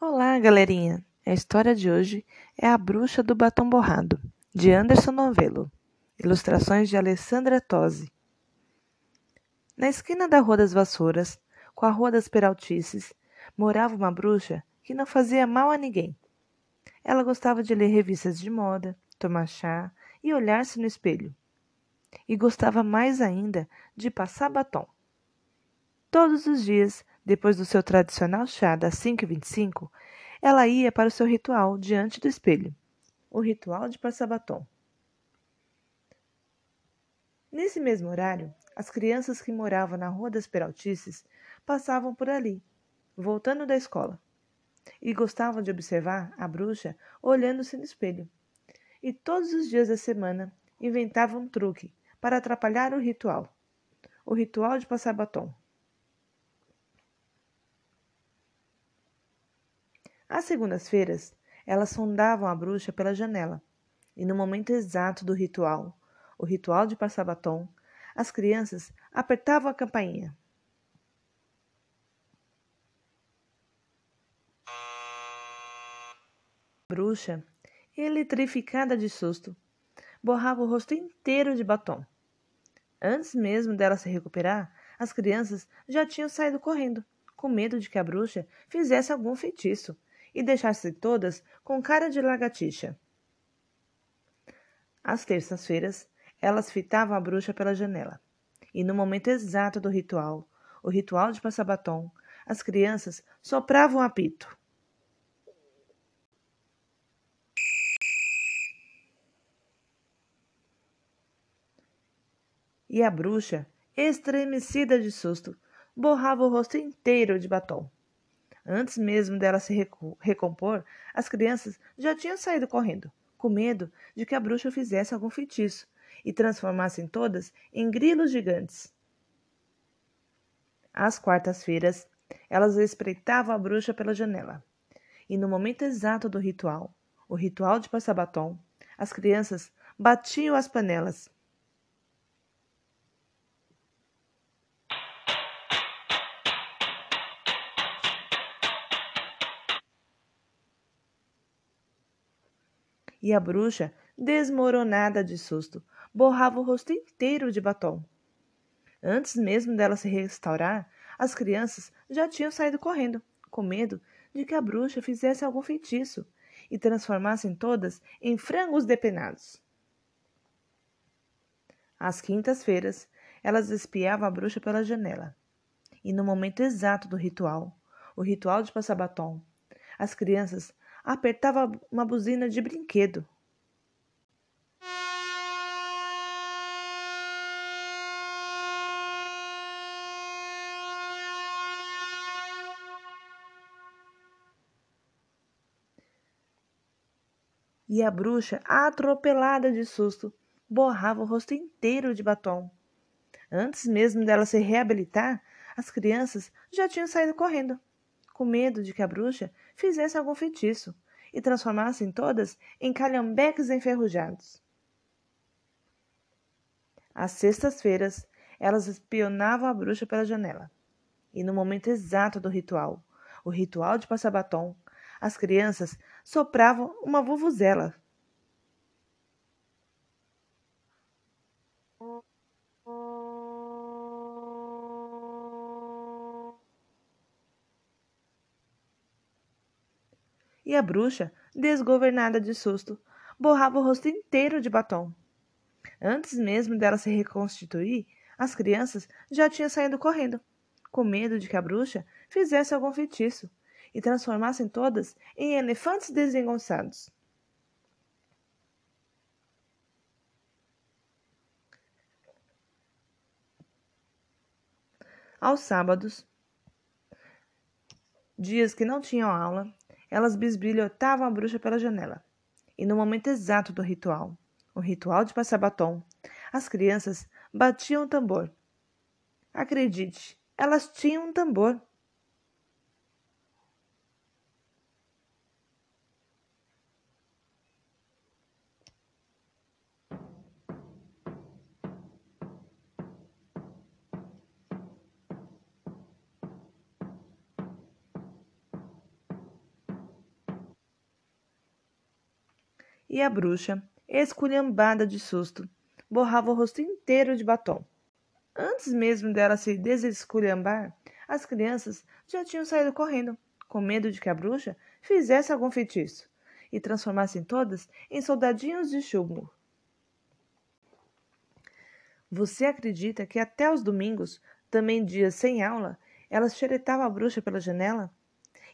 Olá, galerinha! A história de hoje é A Bruxa do Batom Borrado, de Anderson Novello. Ilustrações de Alessandra Tosi. Na esquina da Rua das Vassouras, com a Rua das Peraltices, morava uma bruxa que não fazia mal a ninguém. Ela gostava de ler revistas de moda, tomar chá e olhar-se no espelho. E gostava mais ainda de passar batom. Todos os dias, depois do seu tradicional chá das 5h25, ela ia para o seu ritual diante do espelho o ritual de passar batom. Nesse mesmo horário, as crianças que moravam na Rua das Peraltices passavam por ali, voltando da escola, e gostavam de observar a bruxa olhando-se no espelho. E todos os dias da semana inventavam um truque para atrapalhar o ritual o ritual de passar batom. Às segundas-feiras, elas sondavam a bruxa pela janela, e no momento exato do ritual, o ritual de passar batom, as crianças apertavam a campainha. A bruxa, eletrificada de susto, borrava o rosto inteiro de batom. Antes mesmo dela se recuperar, as crianças já tinham saído correndo, com medo de que a bruxa fizesse algum feitiço e deixasse todas com cara de lagartixa. Às terças-feiras, elas fitavam a bruxa pela janela. E no momento exato do ritual, o ritual de passar batom, as crianças sopravam um apito. E a bruxa, estremecida de susto, borrava o rosto inteiro de batom. Antes mesmo dela se recompor, as crianças já tinham saído correndo, com medo de que a bruxa fizesse algum feitiço e transformassem todas em grilos gigantes. Às quartas-feiras, elas espreitavam a bruxa pela janela. E no momento exato do ritual, o ritual de passar batom, as crianças batiam as panelas e a bruxa, desmoronada de susto, borrava o rosto inteiro de batom. Antes mesmo dela se restaurar, as crianças já tinham saído correndo, com medo de que a bruxa fizesse algum feitiço e transformassem todas em frangos depenados. Às quintas-feiras, elas espiavam a bruxa pela janela. E no momento exato do ritual, o ritual de passar batom, as crianças apertava uma buzina de brinquedo. E a bruxa, atropelada de susto, borrava o rosto inteiro de batom. Antes mesmo dela se reabilitar, as crianças já tinham saído correndo com medo de que a bruxa fizesse algum feitiço e transformassem todas em calhambeques enferrujados. Às sextas-feiras, elas espionavam a bruxa pela janela. E no momento exato do ritual, o ritual de passar batom, as crianças sopravam uma vuvuzela a bruxa, desgovernada de susto, borrava o rosto inteiro de batom. Antes mesmo dela se reconstituir, as crianças já tinham saído correndo, com medo de que a bruxa fizesse algum feitiço e transformassem todas em elefantes desengonçados. Aos sábados, dias que não tinham aula, elas bisbilhotavam a bruxa pela janela. E no momento exato do ritual, o ritual de passar batom, as crianças batiam o tambor. Acredite, elas tinham um tambor. E a bruxa, esculhambada de susto, borrava o rosto inteiro de batom. Antes mesmo dela se desesculhambar, as crianças já tinham saído correndo, com medo de que a bruxa fizesse algum feitiço e transformassem todas em soldadinhos de chumbo. Você acredita que até os domingos, também dias sem aula, elas xeretavam a bruxa pela janela?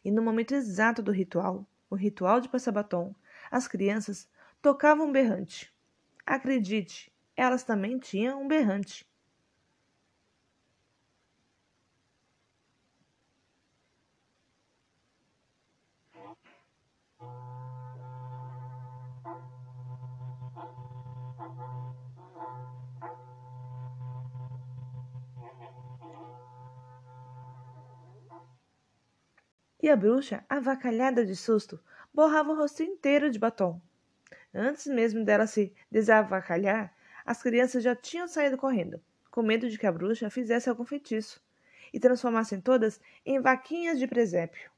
E no momento exato do ritual, o ritual de passar batom, as crianças tocavam um berrante. Acredite, elas também tinham um berrante. E a bruxa, avacalhada de susto, borrava o rosto inteiro de batom. Antes mesmo dela se desavacalhar, as crianças já tinham saído correndo, com medo de que a bruxa fizesse algum feitiço e transformassem todas em vaquinhas de presépio.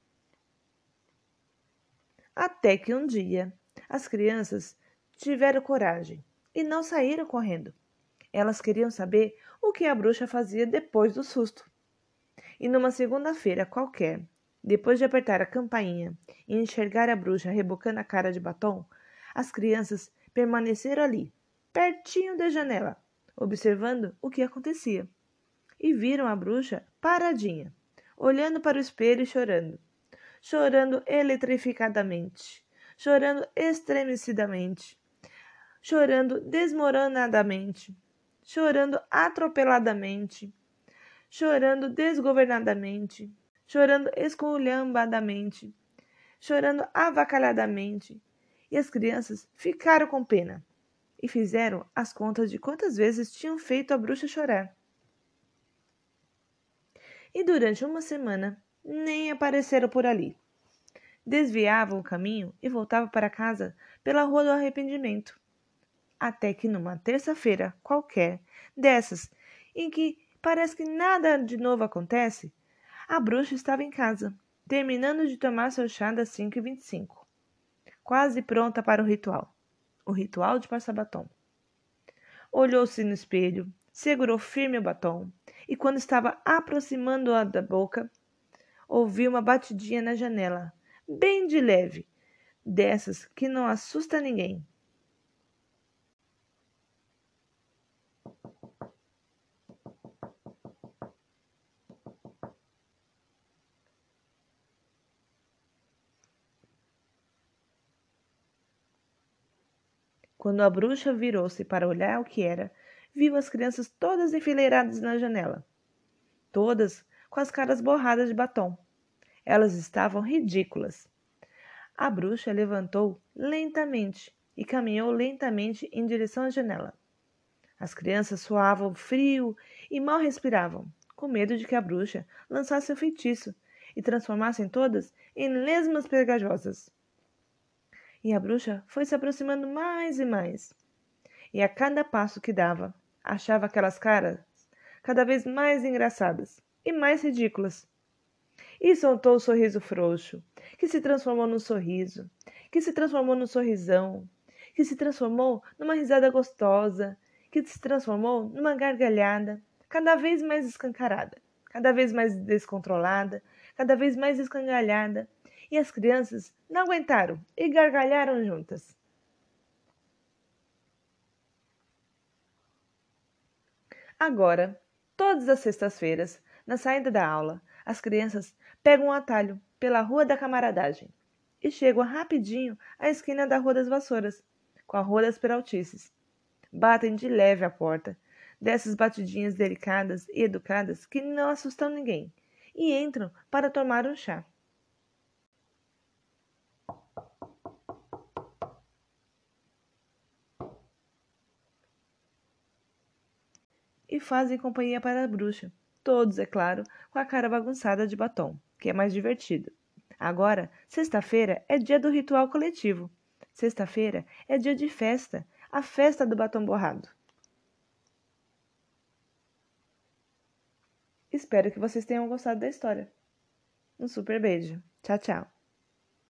Até que um dia as crianças tiveram coragem e não saíram correndo. Elas queriam saber o que a bruxa fazia depois do susto. E numa segunda-feira qualquer, depois de apertar a campainha e enxergar a bruxa rebocando a cara de batom, as crianças permaneceram ali, pertinho da janela, observando o que acontecia. E viram a bruxa paradinha, olhando para o espelho e chorando. Chorando eletrificadamente, chorando estremecidamente, chorando desmoronadamente, chorando atropeladamente, chorando desgovernadamente, chorando esculhambadamente, chorando avacalhadamente. E as crianças ficaram com pena e fizeram as contas de quantas vezes tinham feito a bruxa chorar. E durante uma semana nem apareceram por ali. Desviavam o caminho e voltavam para casa pela Rua do Arrependimento. Até que numa terça-feira qualquer, dessas em que parece que nada de novo acontece, a bruxa estava em casa, terminando de tomar seu chá das 5 e 25 quase pronta para o ritual. O ritual de passar batom. Olhou-se no espelho, segurou firme o batom e, quando estava aproximando-a da boca, ouviu uma batidinha na janela, bem de leve, dessas que não assusta ninguém. Quando a bruxa virou-se para olhar o que era, viu as crianças todas enfileiradas na janela. Todas com as caras borradas de batom. Elas estavam ridículas. A bruxa levantou lentamente e caminhou lentamente em direção à janela. As crianças suavam frio e mal respiravam, com medo de que a bruxa lançasse o feitiço e transformassem todas em lesmas pegajosas. E a bruxa foi se aproximando mais e mais. E a cada passo que dava, achava aquelas caras cada vez mais engraçadas e mais ridículas. E soltou o sorriso frouxo, que se transformou num sorriso, que se transformou num sorrisão, que se transformou numa risada gostosa, que se transformou numa gargalhada cada vez mais escancarada, cada vez mais descontrolada, cada vez mais escangalhada, e as crianças não aguentaram e gargalharam juntas. Agora, todas as sextas-feiras, na saída da aula, as crianças pegam um atalho pela Rua da Camaradagem e chegam rapidinho à esquina da Rua das Vassouras, com a Rua das Peraltices. Batem de leve a porta, dessas batidinhas delicadas e educadas que não assustam ninguém, e entram para tomar um chá. E fazem companhia para a bruxa. Todos, é claro, com a cara bagunçada de batom, que é mais divertido. Agora, sexta-feira é dia do ritual coletivo. Sexta-feira é dia de festa, a festa do batom borrado. Espero que vocês tenham gostado da história. Um super beijo. Tchau, tchau.